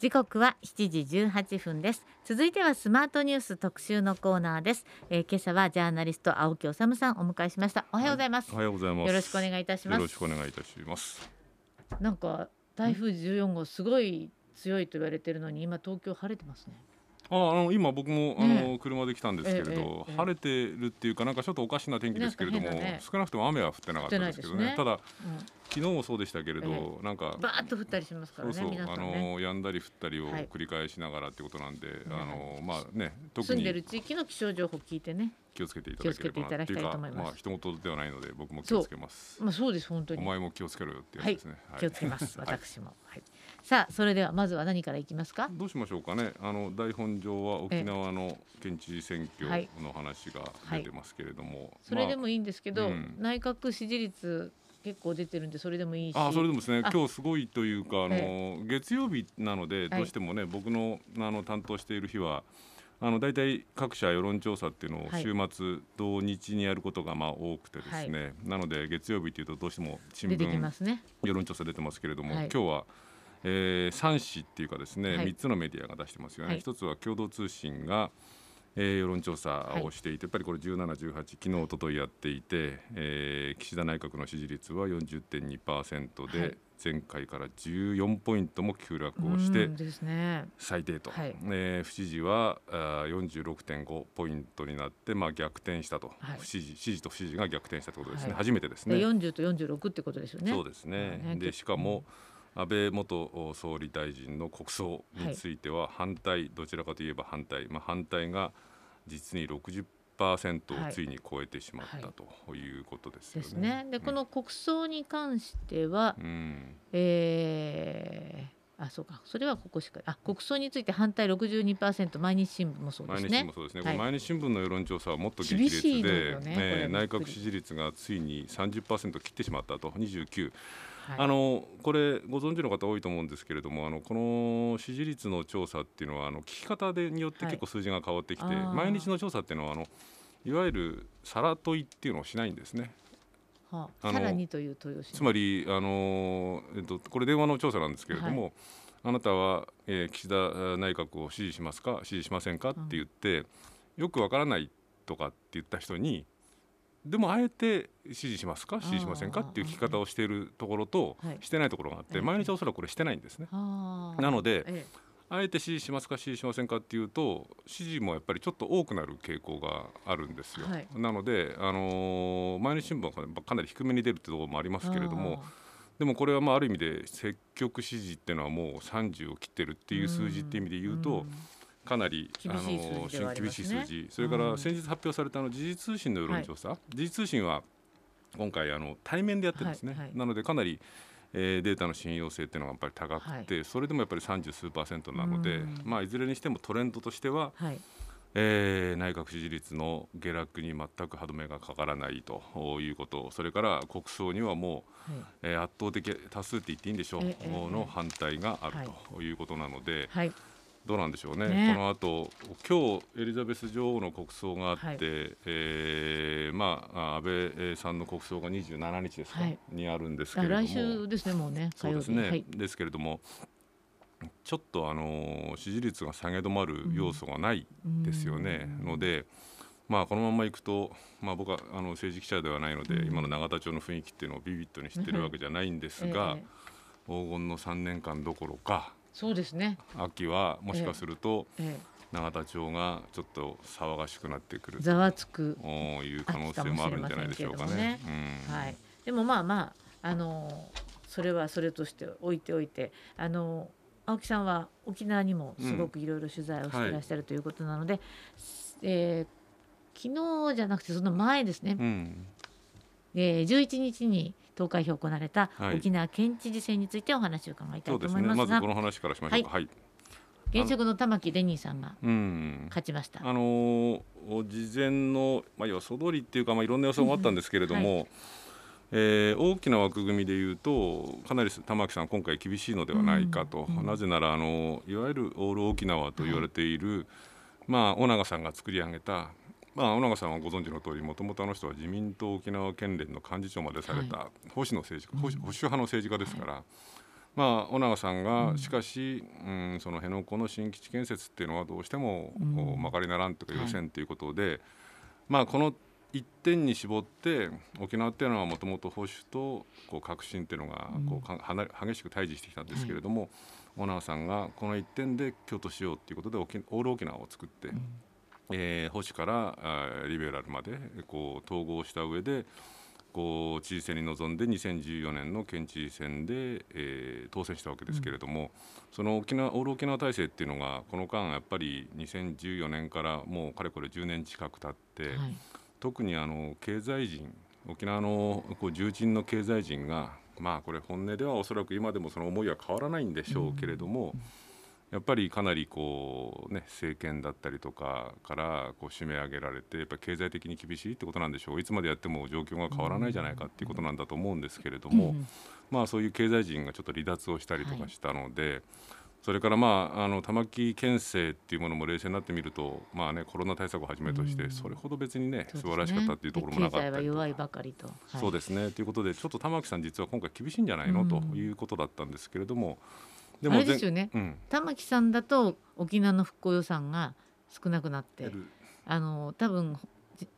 時刻は7時18分です。続いてはスマートニュース特集のコーナーです、えー、今朝はジャーナリスト青木治さんお迎えしました。おはようございます、はい、おはようございます。よろしくお願いいたします。よろしくお願いいたします。なんか台風14号すごい強いと言われてるのに今東京晴れてますねああの今僕もあの、車で来たんですけれど、晴れてるっていうかなんかちょっとおかしな天気ですけれども、少なくとも雨は降ってなかったですけどね。ただ、昨日もそうでしたけれど、なんかバーッと降ったりしますからねそうそうあの止んだり降ったりを繰り返しながらってことなんで、あのまあね特に住んでる地域の気象情報聞いてね。気をつけていただければなっていうかまあ人事ではないので僕も気をつけます。まあそうです本当に。お前も気をつけろよってやつですね、気をつけます。私も。はいさあそれではまずは何からいきますか？どうしましょうかね。あの台本上は沖縄の県知事選挙の話が出てますけれども、はい。はい、それでもいいんですけど、うん、内閣支持率結構出てるんでそれでもいいし。あそれでもですね今日すごいというかあの、月曜日なのでどうしてもね、はい、僕のあの担当している日はあの大体各社世論調査っていうのを週末、土日にやることがまあ多くてですね、はい、なので月曜日というとどうしても新聞、ね、世論調査出てますけれども、はい、今日はえー、3紙っていうかですね、はい、3つのメディアが出してますよね、はい、1つは共同通信が、えー、世論調査をしていて、やっぱりこれ17、18昨日おとといやっていて、えー、岸田内閣の支持率は40.2%で、はい、前回から14ポイントも急落をして最低と、ねえー、不支持はあ46.5ポイントになって、まあ、逆転したと、不支持支持と不支持が逆転したということですね、初めてですね。40と46ってことですよね。そうですね、でしかも、うん安倍元総理大臣の国葬については反対、はい、どちらかといえば反対、まあ、反対が実に60%をついに超えてしまったということですよね。ですね。で、この国葬に関しては、うん、えーあそうか。それはここしかあ国葬について反対62%毎日新聞もそうですね。毎日新聞もそうですね、はい、毎日新聞の世論調査はもっと激烈で、ね。ね、内閣支持率がついに30%切ってしまったと。29。はい、あのこれご存知の方多いと思うんですけれどもあのこの支持率の調査っていうのはあの聞き方でによって結構数字が変わってきて、はい、毎日の調査っていうのはあのいわゆるさら問いっていうのをしないんですね。はあ、さらにという問いをしつまりあの、えっと、これ電話の調査なんですけれども、はい、あなたは、えー、岸田内閣を支持しますか支持しませんかって言って、うん、よくわからないとかって言った人にでもあえて支持しますか？支持しませんか？っていう聞き方をしているところとしてないところがあって、毎日おそらくこれしてないんですね。なので、あえて支持しますか支持しませんかっていうと支持もやっぱりちょっと多くなる傾向があるんですよ。はい、なので、あのー、毎日新聞はかなり低めに出るってところもありますけれどもでもこれはまあある意味で積極支持っていうのはもう30を切ってるっていう数字っていう意味で言うと。かなり厳しい数字、ね、厳しい数字。それから先日発表されたあの時事通信の世論調査、はい、時事通信は今回あの対面でやってるんですね、はいはい、なのでかなり、えー、データの信用性っていうのがやっぱり高くて、はい、それでもやっぱり30数パーセントなので、まあ、いずれにしてもトレンドとしては、はい。えー、内閣支持率の下落に全く歯止めがかからないということ。それから国葬にはもう、はい、えー、圧倒的多数って言っていいんでしょう、えー、の反対があるということなので、はい、どうなんでしょうね、ね。この後今日エリザベス女王の国葬があって、はい、えー、まあ、安倍さんの国葬が27日ですか、はい、にあるんですけれども。来週ですねもうねそうですね、はい、ですけれどもちょっとあの支持率が下げ止まる要素がないですよね、うん、ので。まあ、このままいくと、まあ、僕はあの政治記者ではないので、うん、今の永田町の雰囲気っていうのをビビッドに知ってるわけじゃないんですが、えー、黄金の3年間どころかそうですね。秋はもしかすると、ええ、永田町がちょっと騒がしくなってくる。ざわつく。いう可能性もあるんじゃないでしょうかね。ね。うん、はい、でもまあまああのそれはそれとして置いておいてあの青木さんは沖縄にもすごくいろいろ取材をしていらっしゃるということなので、うんはい、えー、昨日じゃなくてその前ですね、うん、えー、11日に投開票行われた沖縄県知事選についてお話を伺いたいと思いますね、まずこの話からしましょう。か。はい、現職の玉城デニーさんが勝ちました。あのー、事前のまあ要は総通りっていうかまあいろんな予想もあったんですけれども。はい。えー、大きな枠組みでいうとかなり玉木さん今回厳しいのではないかと、うんうん、なぜならあのいわゆるオール沖縄と言われている、はい、まあ尾長さんが作り上げたまあ、尾長さんはご存知の通りもともとあの人は自民党沖縄県連の幹事長までされた保守の政治家、保守派の政治家ですから、まあ、尾長さんがしかし、うん、その辺野古の新基地建設っていうのはどうしても、うん、まかりならんというか予選ということで、はい、まあ、この一点に絞って沖縄っていうのはもともと保守とこう革新っていうのがこう、うん、激しく対峙してきたんですけれども、尾、長、さんがこの一点で京都しようということでオール沖縄を作って、うん、えー、保守からあリベラルまでこう統合した上でこう知事選に臨んで2014年の県知事選で、えー、当選したわけですけれども、うん、その沖縄オール沖縄体制っていうのがこの間やっぱり2014年からもうかれこれ10年近く経って、はい、特にあの経済人沖縄のこう重鎮の経済人がまあこれ本音ではおそらく今でもその思いは変わらないんでしょうけれども、うんやっぱりかなりこう、ね、政権だったりとかからこう締め上げられてやっぱ経済的に厳しいってことなんでしょう。いつまでやっても状況が変わらないじゃないかっていうことなんだと思うんですけれども、うん、まあ、そういう経済人がちょっと離脱をしたりとかしたので。はい。それから、まあ、あの玉城県政っていうものも冷静になってみると、まあね、コロナ対策をはじめとして、それほど別にね、素晴らしかったっていうところもなかったり弱いばかりと、はい、そうですね。ということでちょっと玉城さん実は今回厳しいんじゃないの、ということだったんですけれどもあれですよね、うん、玉木さんだと沖縄の復興予算が少なくなってあの多分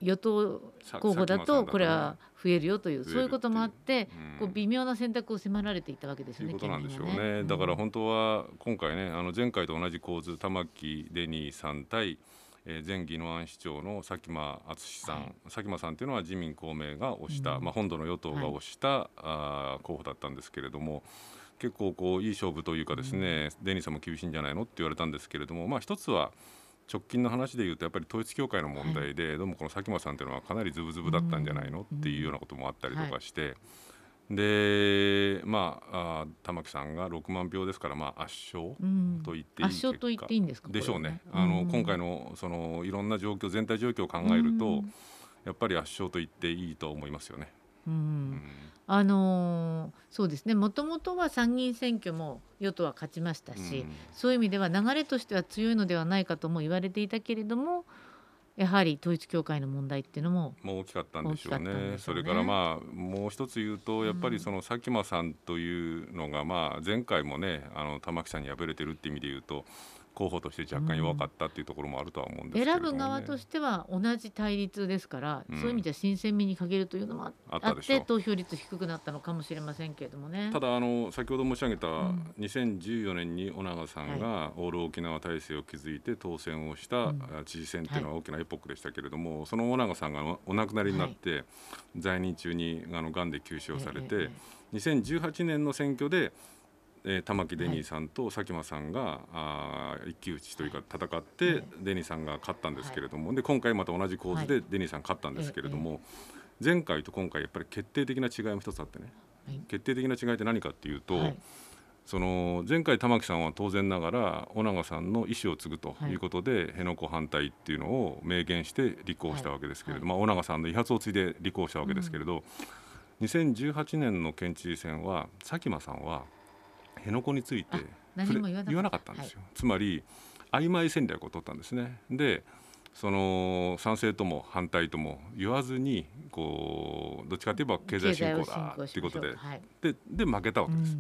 与党候補だとこれは増えるよというそういうこともあって、こう微妙な選択を迫られていたわけですよね。ということなんでしょうね。だから本当は今回ねあの前回と同じ構図玉木デニーさん対えー、前宜野湾市長の佐喜真淳さん、はい、佐喜真さんというのは自民公明が推した、うん、まあ、本土の与党が推した、はい、あ候補だったんですけれども結構こういい勝負というかですね、うん、デニーさんも厳しいんじゃないのって言われたんですけれども、まあ、一つは直近の話でいうとやっぱり統一教会の問題で、はい、どうもこの佐喜真さんというのはかなりズブズブだったんじゃないのっていうようなこともあったりとかして。でまあ玉木さんが6万票ですからまあ圧勝と言っていい、圧勝と言っていいんですかでしょうね。あの、今回のそのいろんな状況全体状況を考えると、やっぱり圧勝と言っていいと思いますよね。うん、あのー、そうですね。もともとは参議院選挙も与党は勝ちましたし、うん、そういう意味では流れとしては強いのではないかとも言われていたけれどもやはり統一教会の問題っていうのももう大きかったんでしょうね。うね。それからまあもう一つ言うとやっぱりその佐喜真さんというのがまあ前回もねあの玉木さんに敗れてるって意味で言うと候補として若干弱かったっていうところもあるとは思うんですけど、ね、選ぶ側としては同じ対立ですから、うん、そういう意味では新鮮味に欠けるというのもあって投票率低くなったのかもしれませんけれどもね。ただあの先ほど申し上げた2014年に尾長さんがオール沖縄体制を築いて当選をした知事選っていうのは大きなエポックでしたけれども、はい、その尾長さんがお亡くなりになって、在任中にあの癌で急死をされて、2018年の選挙でえー、玉城デニーさんと佐喜真さんが、はい、あ一騎打ちというか戦って、はい、デニーさんが勝ったんですけれども、はい、で今回また同じ構図でデニーさん勝ったんですけれども、前回と今回やっぱり決定的な違いも一つあってね、決定的な違いって何かっていうと、その前回玉木さんは当然ながら尾長さんの意思を継ぐとい。うことで、辺野古反対っていうのを明言して立候補したわけですけれども、まあ、尾長さんの遺発を継いで立候補したわけですけれど、うん、2018年の県知事選は佐喜真さんは辺野古について言わなかった。んですよ、はい、つまり曖昧戦略を取ったんですね。でその賛成とも反対とも言わずにこうどっちかといえば経済振興だということで,、はい、でで負けたわけです。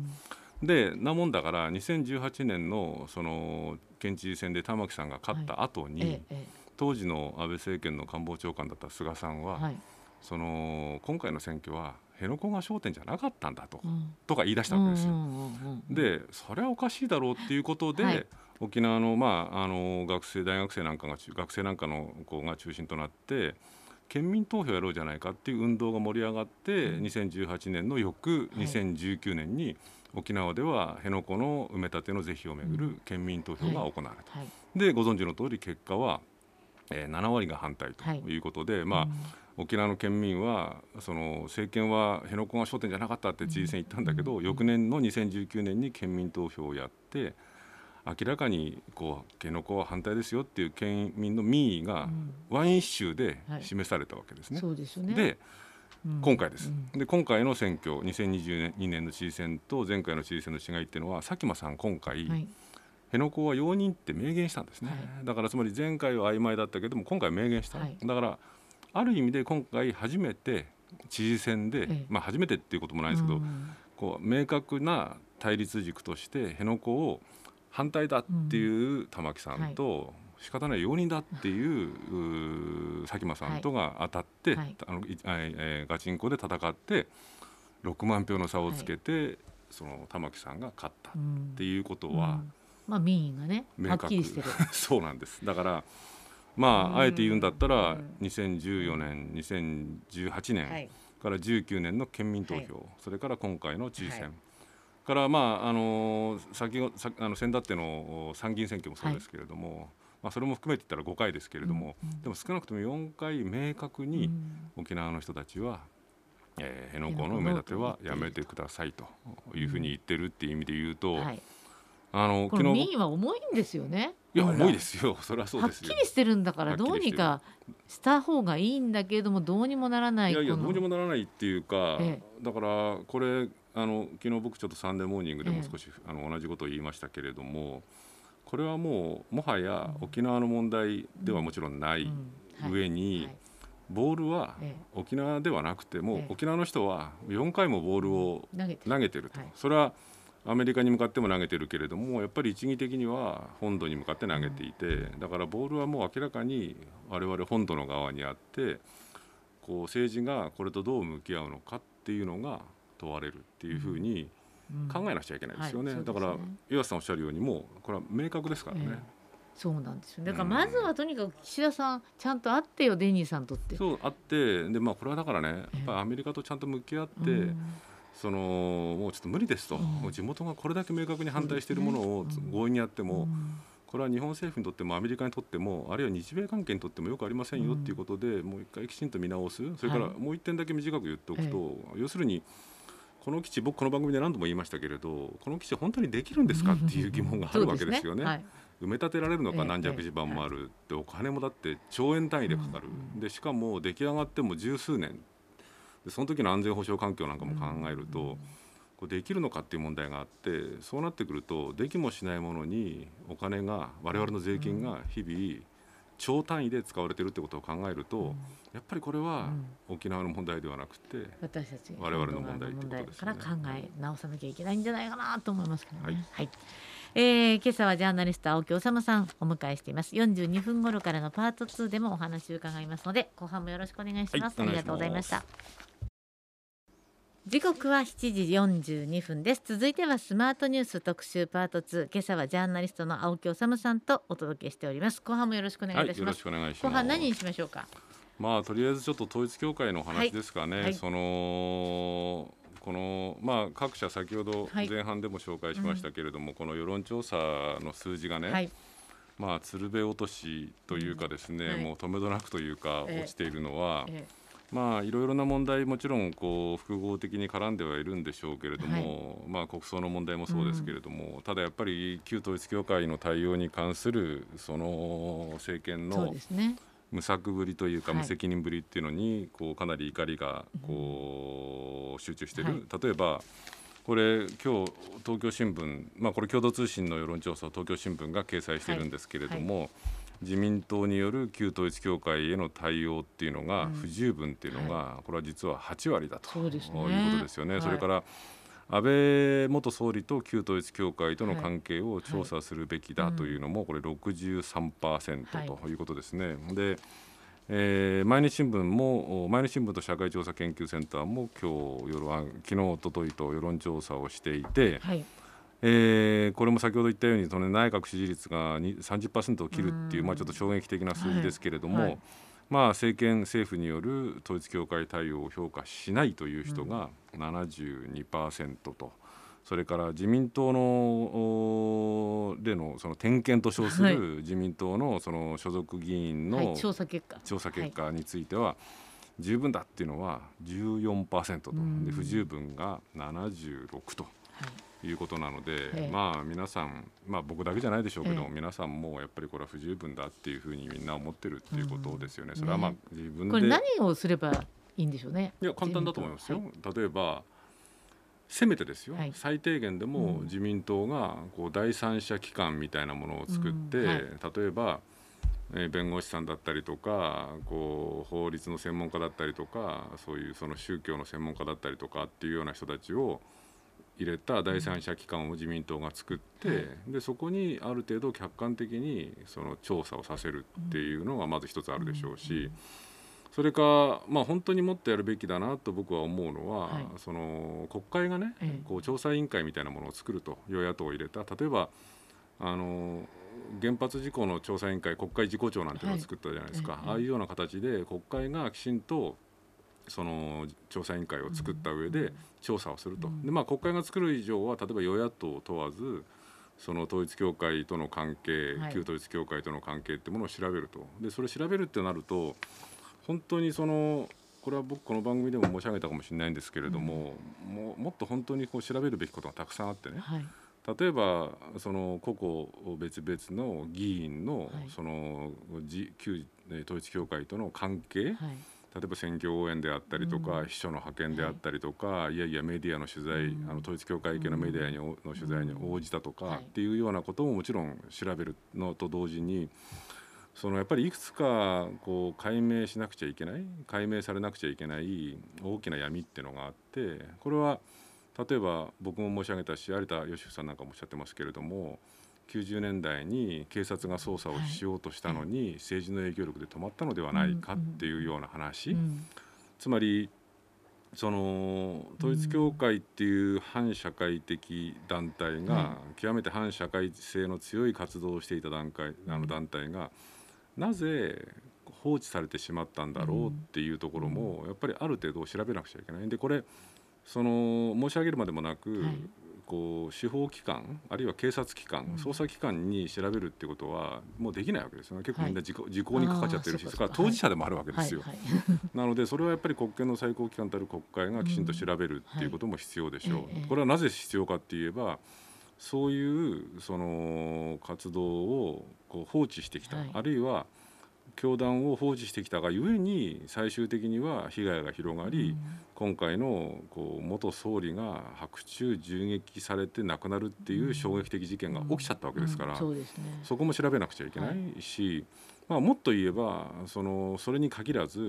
うん、でなもんだから2018年のその県知事選で玉木さんが勝った後に、はいええ、当時の安倍政権の官房長官だった菅さんは、はい、その今回の選挙は辺野古が焦点じゃなかったんだとうん、とか言い出したわけですよ。でそれはおかしいだろうっていうことで、はい、沖縄の,、まあ、あの学生大学生なんかが学生なんかの子が中心となって県民投票やろうじゃないかっていう運動が盛り上がって、うん、2018年の翌2019年に、沖縄では辺野古の埋め立ての是非をめぐる県民投票が行われた、はい。はい、でご存知の通り結果は、えー、7割が反対とい。うことで、まあ、うん。沖縄の県民はその政権は辺野古が焦点じゃなかったって知事選言ったんだけど、翌年の2019年に県民投票をやって明らかにこう辺野古は反対ですよっていう県民の民意がワンイッシュで示されたわけですね。そうですね。で今回です、で今回の選挙2022年の知事選と前回の知事選の違いっていうのは佐喜真さん今回、はい、辺野古は容認って明言したんですね、はい、だからつまり前回は曖昧だったけども今回明言した、はい、だからある意味で今回初めて知事選で、まあ、初めてっていうこともないですけど、こう明確な対立軸として辺野古を反対だっていう玉木さんと、はい。仕方ない容認だっていう佐喜眞さんとが当たって、はい、あのえー、ガチンコで戦って6万票の差をつけて、はい、その玉木さんが勝ったっていうことは、うん。うん、まあ、民意がねはっきりしてる。そうなんです。だからまああえて言うんだったら2014年2018年から19年の県民投票、それから今回の知事選、からまああの先あの先だっての参議院選挙もそうですけれども、まあ、それも含めて言ったら5回ですけれども、でも少なくとも4回明確に沖縄の人たちは、えー、辺野古の埋め立てはやめてくださいというふうに言ってるっていう意味で言うと、あの昨日民意は重いんですよね。いや重いですよ。それはそうですはっきりしてるんだからどうにかした方がいいんだけれどもどうにもならない。いやいやどうにもならないっていうか、ええ、だからこれあの昨日僕ちょっとサンデーモーニングでも少し、え、あの同じことを言いましたけれども。これはもうもはや沖縄の問題ではもちろんない上に、ボールは沖縄ではなくても、沖縄の人は4回もボールを投げてる。と、それはアメリカに向かっても投げてるけれどもやっぱり一義的には本土に向かって投げていてだからボールはもう明らかに我々本土の側にあってこう政治がこれとどう向き合うのかっていうのが問われるっていうふうに、考えなくちゃいけないですよね。はい、だから岩瀬さんおっしゃるようにもうこれは明確ですからね。えーそうなんですよ。だからまずはとにかく岸田さんちゃんと会ってよデニーさんとって。そう会ってでまあこれはだからねやっぱりアメリカとちゃんと向き合って、うん、そのもうちょっと無理ですと、うん、地元がこれだけ明確に反対しているものを強引にやっても、うん、これは日本政府にとってもアメリカにとってもあるいは日米関係にとってもよくありませんよっていうことで、もう一回きちんと見直す。それからもう一点だけ短く言っておくと、はい、要するにこの基地僕この番組で何度も言いましたけれどこの基地本当にできるんですかっていう疑問があるわけですよね。埋め立てられるのか軟弱地盤もあるってお金もだって兆円単位でかかる、でしかも出来上がっても十数年でその時の安全保障環境なんかも考えると、こうできるのかっていう問題があってそうなってくるとできもしないものにお金が我々の税金が日々超単位で使われてるってことを考えると、うん、やっぱりこれは沖縄の問題ではなくて、私たち我々の問題ってことですね。から考え直さなきゃいけないんじゃないかなと思いますけどね。はい、はい。えー、今朝はジャーナリスト青木治さんお迎えしています。42分頃からのパート2でもお話を伺いますので後半もよろしくお願いします、はい、ありがとうございました時刻は7時42分です。続いてはスマートニュース特集パート2今朝はジャーナリストの青木治さんとお届けしております。後半もよろしくお願いいたします、はい、後半何にしましょうか？まあとりあえずちょっと統一教会の話ですかね、はいはい、そのこのまあ各社先ほど前半でも紹介しましたけれども、はいうん、この世論調査の数字がね、まあ鶴瓶落としというかですね、うん、もう止めどなくというか落ちているのは、ええまあいろいろな問題もちろんこう複合的に絡んではいるんでしょうけれども、はい、まあ国葬の問題もそうですけれども、うん、ただやっぱり旧統一教会の対応に関するその政権の無策ぶりというか無責任ぶりっていうのにこうかなり怒りがこう集中している、はい、例えばこれ今日東京新聞まあこれ共同通信の世論調査を東京新聞が掲載しているんですけれども、はい自民党による旧統一教会への対応っていうのが不十分っていうのが、これは実は8割だと。いうことですよね。それから安倍元総理と旧統一教会との関係を調査するべきだというのもこれ63%とい。うことですね。でえー、毎日新聞も毎日新聞と社会調査研究センターも今日夜は昨日おとといと世論調査をしていて、はい、えー、これも先ほど言ったようにその内閣支持率が30%を切るっていう、まあ、ちょっと衝撃的な数字ですけれども、はい。はい、まあ、政権政府による統一教会対応を評価しないという人が72%と。それから自民党のでのその点検と称する自民党のその所属議員の調査結果。調査結果については十分だっていうのは14%と。で不十分が76と。いうことなので、ええ、まあ皆さん、まあ、僕だけじゃないでしょうけど、え、皆さんもやっぱりこれは不十分だっていうふうにみんな思ってるっていうことですよね。うん、それはまあ自分で、これ何をすればいいんでしょうね。いや簡単だと思いますよ。はい、例えばせめてですよ、はい、最低限でも自民党がこう第三者機関みたいなものを作って、うん。はい、例えばえ弁護士さんだったりとかこう法律の専門家だったりとかそういうその宗教の専門家だったりとかっていうような人たちを入れた第三者機関を自民党が作って、はい、でそこにある程度客観的にその調査をさせるっていうのがまず一つあるでしょうし。それか、まあ、本当にもっとやるべきだなと僕は思うのは、はい、その国会がね、こう調査委員会みたいなものを作ると与野党を入れた。例えばあの原発事故の調査委員会国会事故調なんていうのを作ったじゃないですか、はい、ああいうような形で国会がきちんとその調査委員会を作った上で調査をすると、でまあ、国会が作る以上は例えば与野党を問わずその統一教会との関係、はい、旧統一教会との関係ってものを調べると。でそれ調べるってなると本当にそのこれは僕この番組でも申し上げたかもしれないんですけれども、うん、ももっと本当にこう調べるべきことがたくさんあってね、はい、例えばその個々別々の議員のその旧統一教会との関係、はい例えば選挙応援であったりとか、うん、秘書の派遣であったりとか、はい、いやいやメディアの取材、うん、あの統一教会系のメディアに、の取材に応じたとか、っていうようなことももちろん調べるのと同時にそのやっぱりいくつかこう解明しなくちゃいけない解明されなくちゃいけない大きな闇っていうのがあってこれは例えば僕も申し上げたし有田芳生さんなんかもおっしゃってますけれども90年代に警察が捜査をしようとしたのに、政治の影響力で止まったのではないかっていうような話、つまりその統一教会っていう反社会的団体が、極めて反社会性の強い活動をしていた段階あの団体がなぜ放置されてしまったんだろうっていうところもやっぱりある程度調べなくちゃいけない。でこれその申し上げるまでもなく、こう司法機関あるいは警察機関、捜査機関に調べるってことはもうできないわけですよね。結構みんな時効,、時効にかかっちゃってるしそれか。ら当事者でもあるわけですよ。なのでそれはやっぱり国権の最高機関たる国会がきちんと調べるっていうことも必要でしょう。これはなぜ必要かって言えばそういうその活動をこう放置してきた、あるいは教団を放置してきたがゆえに最終的には被害が広がり、うん、今回のこう元総理が白昼銃撃されて亡くなるっていう衝撃的事件が起きちゃったわけですから、そこも調べなくちゃいけないし、はい、まあ、もっと言えばそのそれに限らず、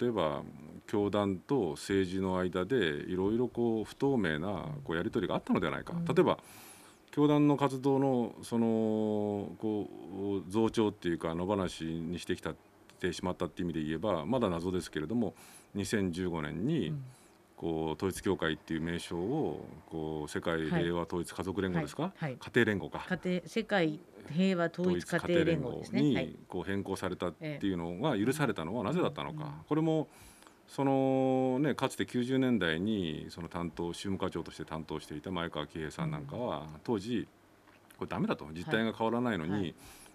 例えば教団と政治の間でいろいろ不透明なこうやり取りがあったのではないか。例えば教団の活動のそのこう増長っていうか野放しにしてきたてしまったっていう意味で言えばまだ謎ですけれども2015年にこう統一教会っていう名称をこう世界平和統一家族連合ですか、はい。はい、家庭連合か。家庭世界平和統一家庭連合にこう変更されたっていうのが許されたのはなぜだったのか、これもそのね、かつて90年代にその担当宗務課長として担当していた前川喜平さんなんかは当時これダメだと。実態が変わらないのに、はい、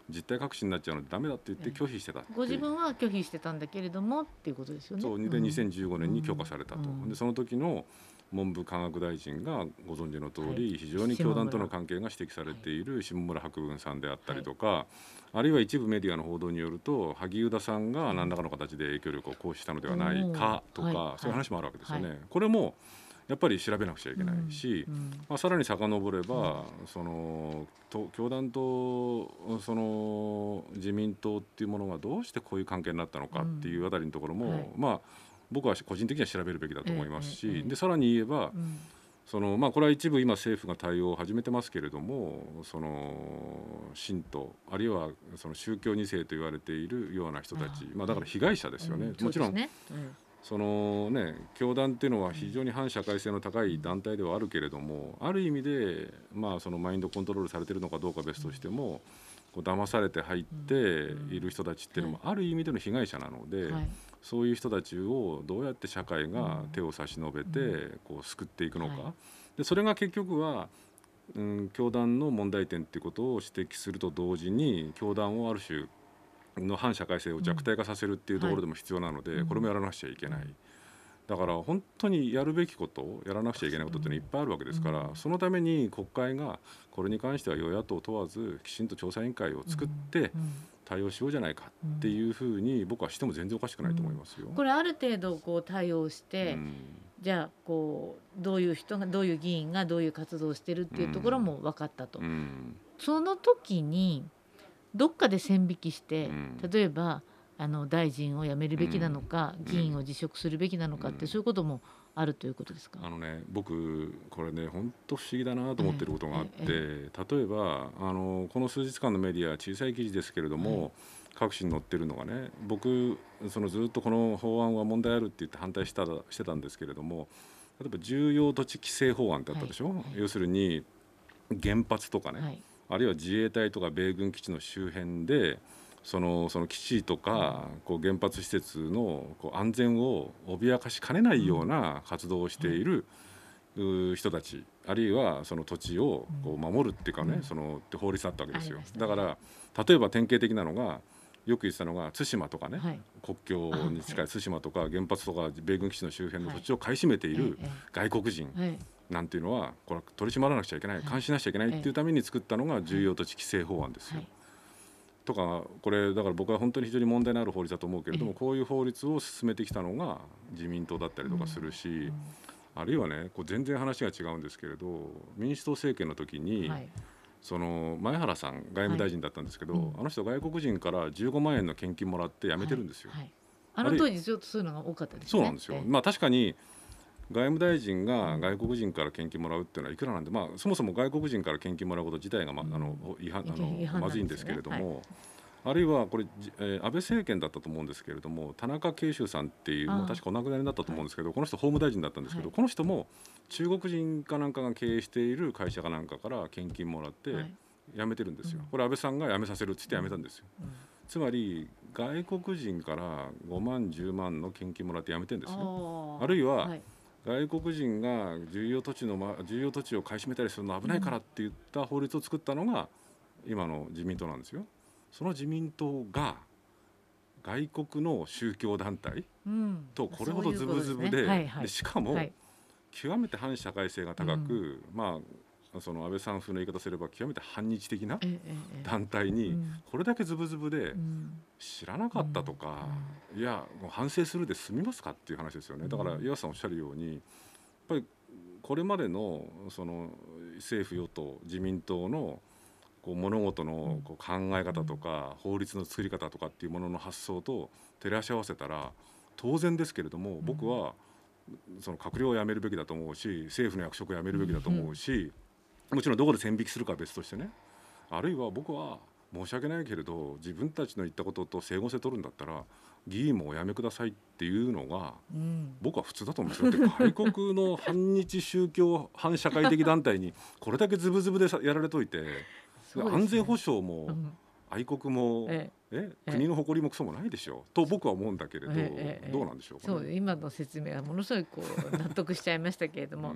実態隠しになっちゃうのでダメだって言って拒否してたご自分は拒否してたんだけれどもっていうことですよね。そう。で2015年に許可されたと、うん、でその時の文部科学大臣がご存知の通り、はい、非常に教団との関係が指摘されている下村博文さんであったりとか、はい、あるいは一部メディアの報道によると萩生田さんが何らかの形で影響力を行使したのではないかとか、はい、そういう話もあるわけですよね。これもやっぱり調べなくちゃいけないし、うん。うん、まあ、さらに遡れば、うん、そのと教団とその自民党っていうものがどうしてこういう関係になったのかっていうあたりのところも、はい、まあ僕は個人的には調べるべきだと思いますし、でさらに言えば、そのまあ、これは一部今政府が対応を始めてますけれどもその信徒あるいはその宗教2世と言われているような人たちまあ、だから被害者ですよね、もちろん、ね。そのね教団っていうのは非常に反社会性の高い団体ではあるけれどもある意味で、まあ、そのマインドコントロールされてるのかどうかは別としてもこう騙されて入っている人たちっていうのもある意味での被害者なので、そういう人たちをどうやって社会が手を差し伸べてこう救っていくのか、でそれが結局はうん、教団の問題点っていうことを指摘すると同時に教団をある種の反社会性を弱体化させるっていうところでも必要なので、これもやらなくちゃいけない。だから本当にやるべきことやらなくちゃいけないことってのいっぱいあるわけですから、そのために国会がこれに関しては与野党問わずきちんと調査委員会を作って対応しようじゃないかっていうふうに僕はしても全然おかしくないと思いますよ。これある程度こう対応して、じゃあこうどういう人がどういう議員がどういう活動をしてるっていうところも分かったと。その時にどっかで線引きして、例えばあの大臣を辞めるべきなのか、議員を辞職するべきなのかって、そういうこともあるということですか？あのね僕これね本当不思議だなと思ってることがあって、ええ例えばあのこの数日間のメディア小さい記事ですけれども、各紙に載ってるのがね僕そのずっとこの法案は問題あるって言って反対したしてたんですけれども例えば重要土地規制法案ってあったでしょ、はい。はい、要するに原発とかね、はい、あるいは自衛隊とか米軍基地の周辺でそのその基地とかこう原発施設のこう安全を脅かしかねないような活動をしている人たちあるいはその土地をこう守るっていうかねそのって法律あったわけですよ。だから例えば典型的なのがよく言ってたのが対馬とかね、はい、国境に近い対馬とか原発とか米軍基地の周辺の土地を買い占めている外国人なんていうのはこれ取り締まらなくちゃいけない監視しなくちゃいけないっていうために作ったのが重要土地規制法案ですよ。とかこれだから僕は本当に非常に問題のある法律だと思うけれどもこういう法律を進めてきたのが自民党だったりとかするし、あるいはねこう全然話が違うんですけれど民主党政権の時に、その前原さん外務大臣だったんですけど、あの人外国人から15万円の献金もらって辞めてるんですよ。あの当時ちょっとそういうのが多かったですね。そうなんですよ。まあ確かに外務大臣が外国人から献金もらうっていうのはいくらなんで、まあ、そもそも外国人から献金もらうこと自体が、まあ、あの違反あの、まずいんですけれども、あるいはこれ、えー、安倍政権だったと思うんですけれども田中慶秀さんっていうもう確かお亡くなりになったと思うんですけど、この人法務大臣だったんですけど、この人も中国人かなんかが経営している会社かなんかから献金もらって、辞めてるんですよ、これ安倍さんが辞めさせるって言って辞めたんですよ、つまり外国人から5万10万の献金もらって辞めてるんですよ。あるいは、外国人が重要土地の、ま、重要土地を買い占めたりするの危ないからって言った法律を作ったのが今の自民党なんですよ。その自民党が外国の宗教団体とこれほどズブズブでしかも極めて反社会性が高く、まあその安倍さん風の言い方すれば極めて反日的な団体にこれだけズブズブで知らなかったとか、いや反省するで済みますかっていう話ですよね。だから岩さんおっしゃるようにやっぱりこれまでのその政府与党自民党のこう物事のこう考え方とか法律の作り方とかっていうものの発想と照らし合わせたら当然ですけれども僕はその閣僚を辞めるべきだと思うし政府の役職を辞めるべきだと思うしもちろんどこで線引きするかは別としてね。あるいは僕は申し訳ないけれど自分たちの言ったことと整合性取るんだったら議員もお辞めくださいっていうのが、うん、僕は普通だと思うんですよ。外国の反日宗教反社会的団体にこれだけズブズブでやられといて、ね、安全保障も、愛国も、ええ。国の誇りもクソもないでしょ。うと僕は思うんだけれど、え、どうなんでしょうか、ね、そう今の説明はものすごいこう納得しちゃいましたけれども、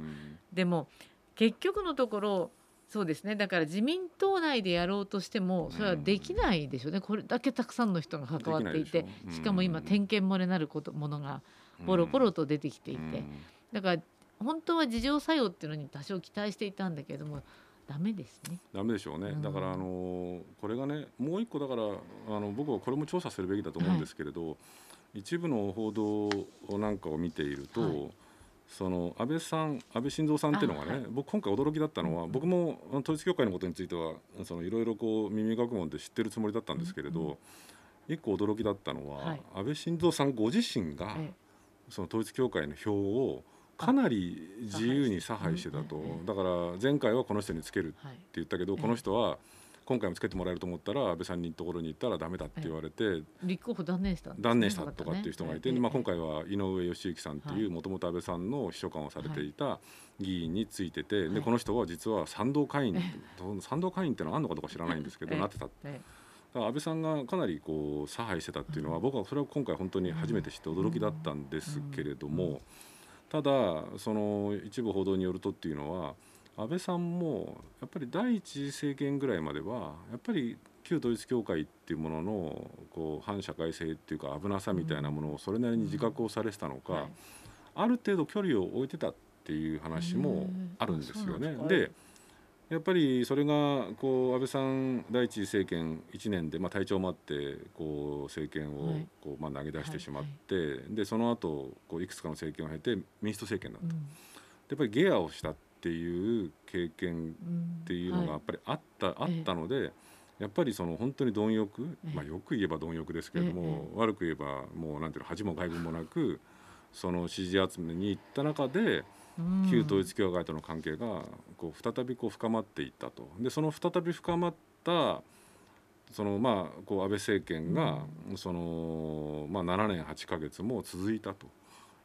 でも結局のところそうですね。だから自民党内でやろうとしてもそれはできないでしょうね、これだけたくさんの人が関わっていてしかも今点検漏れなることものがポロポロと出てきていて、だから本当は自浄作用っていうのに多少期待していたんだけれどもダメですね。ダメでしょうね。だからあのこれがねもう一個だからあの僕はこれも調査するべきだと思うんですけれど、はい、一部の報道なんかを見ていると。はいその安倍さん安倍晋三さんっていうのがね、はい、僕今回驚きだったのは、僕も統一教会のことについてはいろいろこう耳学問で知ってるつもりだったんですけれど、うん、一個驚きだったのは、はい、安倍晋三さんご自身が、その統一教会の票をかなり自由に差配してたと、だから前回はこの人につけるって言ったけど、この人は。今回もつけてもらえると思ったら安倍さんにところに行ったらだめだって言われて、立候補断念した、ね、断念したとかっていう人がいて、まあ、今回は井上義行さんっていうもともと安倍さんの秘書官をされていた議員についてて、でこの人は実は賛同会員、賛同会員ってのはあるのかどうか知らないんですけど、なってた。安倍さんがかなりこう差配してたっていうのは、僕はそれは今回本当に初めて知って驚きだったんですけれども、ただその一部報道によるとっていうのは安倍さんもやっぱり第一次政権ぐらいまではやっぱり旧統一教会っていうもののこう反社会性っていうか危なさみたいなものをそれなりに自覚をされてたのか、ある程度距離を置いてたっていう話もあるんですよね。でやっぱりそれがこう安倍さん第一次政権1年で、まあ、体調もあってこう政権をこう、まあ、投げ出してしまって、でその後こういくつかの政権を経て民主党政権だった。やっぱりゲアをしたっていう経験っていうのがやっぱりあった、あったので。やっぱりその本当に貪欲、まあ、よく言えば貪欲ですけれども、悪く言えばもうなんていうの恥も外聞もなくその支持集めに行った中で、旧統一教会との関係がこう再びこう深まっていったと。でその再び深まったそのまあこう安倍政権がそのまあ7年8か月も続いたと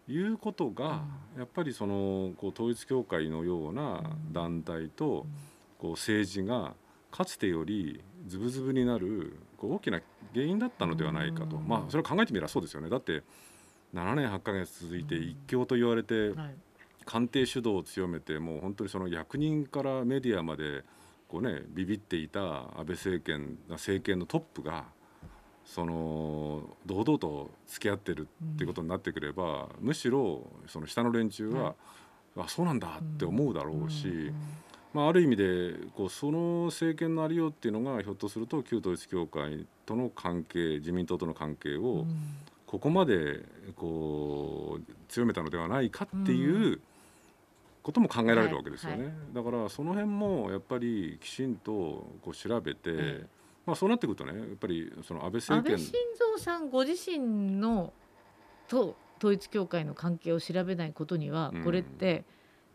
いうことがやっぱりそのこう統一教会のような団体とこう政治がかつてよりズブズブになるこう大きな原因だったのではないかと。まあそれを考えてみればそうですよね。だって7年8か月続いて一強と言われて官邸主導を強めてもう本当にその役人からメディアまでこう、ね、ビビっていた安倍政権政権のトップがその堂々と付き合ってるっていうことになってくれば、うん、むしろその下の連中は、うん、あそうなんだって思うだろうし、うん、まあ、ある意味でこうその政権のありようっていうのがひょっとすると旧統一教会との関係自民党との関係をここまでこう強めたのではないかっていうことも考えられるわけですよね、はいはい、だからその辺もやっぱりきちんとこう調べて、まあ、そうなってくるとねやっぱりその安倍政権安倍晋三さんご自身のと統一教会の関係を調べないことには、これって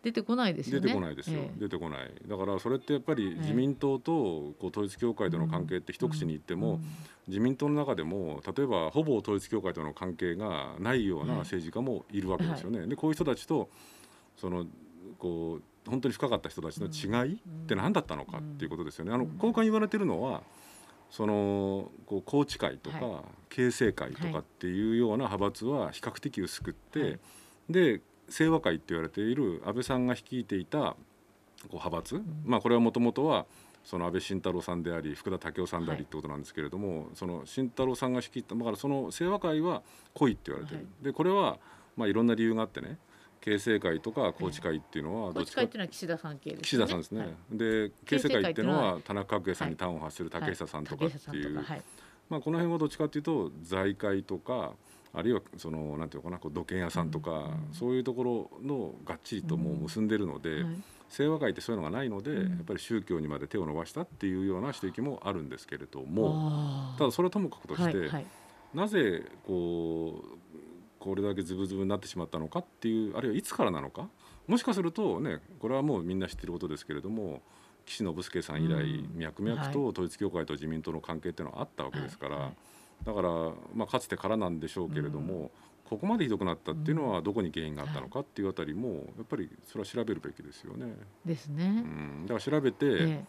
出てこないですよね。出てこないですよ、ええ、出てこない。だからそれってやっぱり自民党とこう統一教会との関係って一口に言っても、自民党の中でも例えばほぼ統一教会との関係がないような政治家もいるわけですよね。はい、でこういう人たちとそのこう本当に深かった人たちの違いって何だったのかっていうことですよね。あの交換言われてるのはそのこう宏池会とか形成会とかっていうような派閥は比較的薄くって、はい、で清和会って言われている安倍さんが率いていたこう派閥、うん、まあこれはもともとはその安倍晋太郎さんであり福田赳夫さんでありってことなんですけれども、はい、その晋太郎さんが率いただからその清和会は濃いって言われてる、はい、でこれはまあいろんな理由があってね形成会とか宏池会っていうのはどっちか。っていうのは岸田さん系ですね。岸田さんですね、はい、で形成会っていうのは田中角栄さんに端を発する竹下さんとかっていう、まあこの辺はどっちかっていうと財界とかあるいはそのなんていうのかなこう土建屋さんとか、うん、そういうところのがっちりともう結んでるので、うんはい、清和会ってそういうのがないので、うん、やっぱり宗教にまで手を伸ばしたっていうような指摘もあるんですけれどもただそれはともかくとして、はい。はい、なぜこうこれだけズブズブになってしまったのかっていうあるいはいつからなのか？もしかするとねこれはもうみんな知ってることですけれども岸信介さん以来、脈々と統一教会と自民党の関係っていうのはあったわけですから、だから、まあ、かつてからなんでしょうけれども、ここまでひどくなったっていうのはどこに原因があったのかっていうあたりもやっぱりそれは調べるべきですよね。ですね。うん、だから調べて、ええ、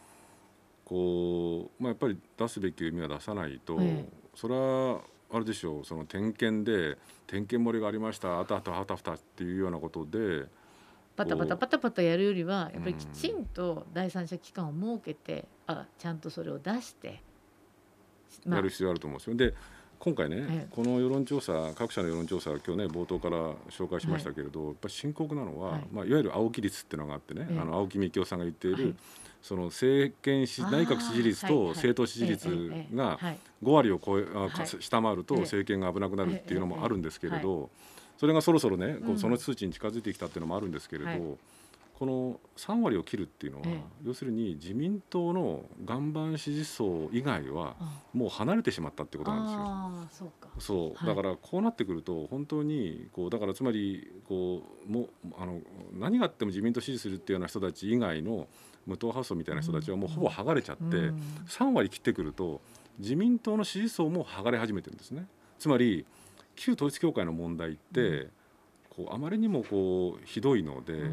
こうまあ、やっぱり出すべき意味は出さないと、え、それはあれでしょうその点検で点検漏れがありましたあたあたあたふたっていうようなことでパタパタパタパタやるよりはやっぱりきちんと第三者機関を設けて、うん、あちゃんとそれを出して、まあ、やる必要あると思うんですよ。で今回ね、この世論調査各社の世論調査今日ね冒頭から紹介しましたけれど、はい、やっぱり深刻なのは、はい。まあ、いわゆる青木率っていうのがあってね、あの青木幹雄さんが言っている、その政権し内閣支持率と政党支持率が5割を超え、下回ると政権が危なくなるっていうのもあるんですけれど、それがそろそろね、こうその数値に近づいてきたっていうのもあるんですけれど、この3割を切るっていうのは、要するに自民党の岩盤支持層以外はもう離れてしまったってことなんですよ。そう、だからこうなってくると本当にこうだからつまりこうもあの何があっても自民党支持するっていうような人たち以外の無党派層みたいな人たちはもうほぼ剥がれちゃって、うん、3割切ってくると自民党の支持層も剥がれ始めてるんですね。つまり旧統一教会の問題って、こうあまりにもこうひどいので、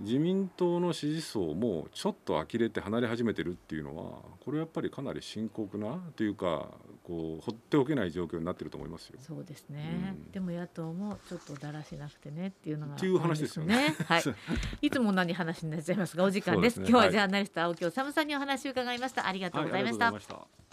自民党の支持層もちょっと呆れて離れ始めてるっていうのはこれやっぱりかなり深刻なというかこう放っておけない状況になってると思いますよ。そうですね、うん、でも野党もちょっとだらしなくてねっていうのが、っていう話ですよね。はい、いつも同じ話になっちゃいますがお時間です。ですね、今日はジャーナリスト青木治さんにお話を伺いました。ありがとうございました。はい